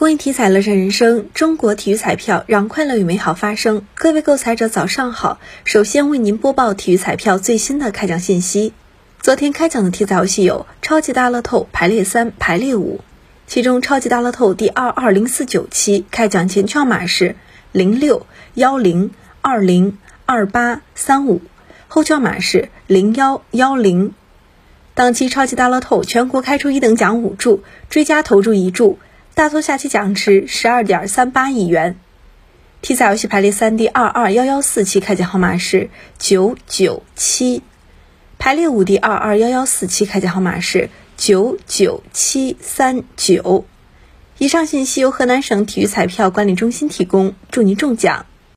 公益体彩乐善人生，中国体育彩票让快乐与美好发生。各位购彩者早上好，首先为您播报体育彩票最新的开奖信息。昨天开奖的体彩游戏有超级大乐透排列三、排列五，其中超级大乐透第二二零四九期开奖前券码是零六幺零二零二八三五，后券码是零幺幺零。当期超级大乐透全国开出一等奖五注，追加投注一注。大头下期奖池十二点三八亿元。体彩游戏排列三第二二幺幺四期开奖号码是九九七，排列五第二二幺幺四期开奖号码是九九七三九。以上信息由河南省体育彩票管理中心提供，祝您中奖。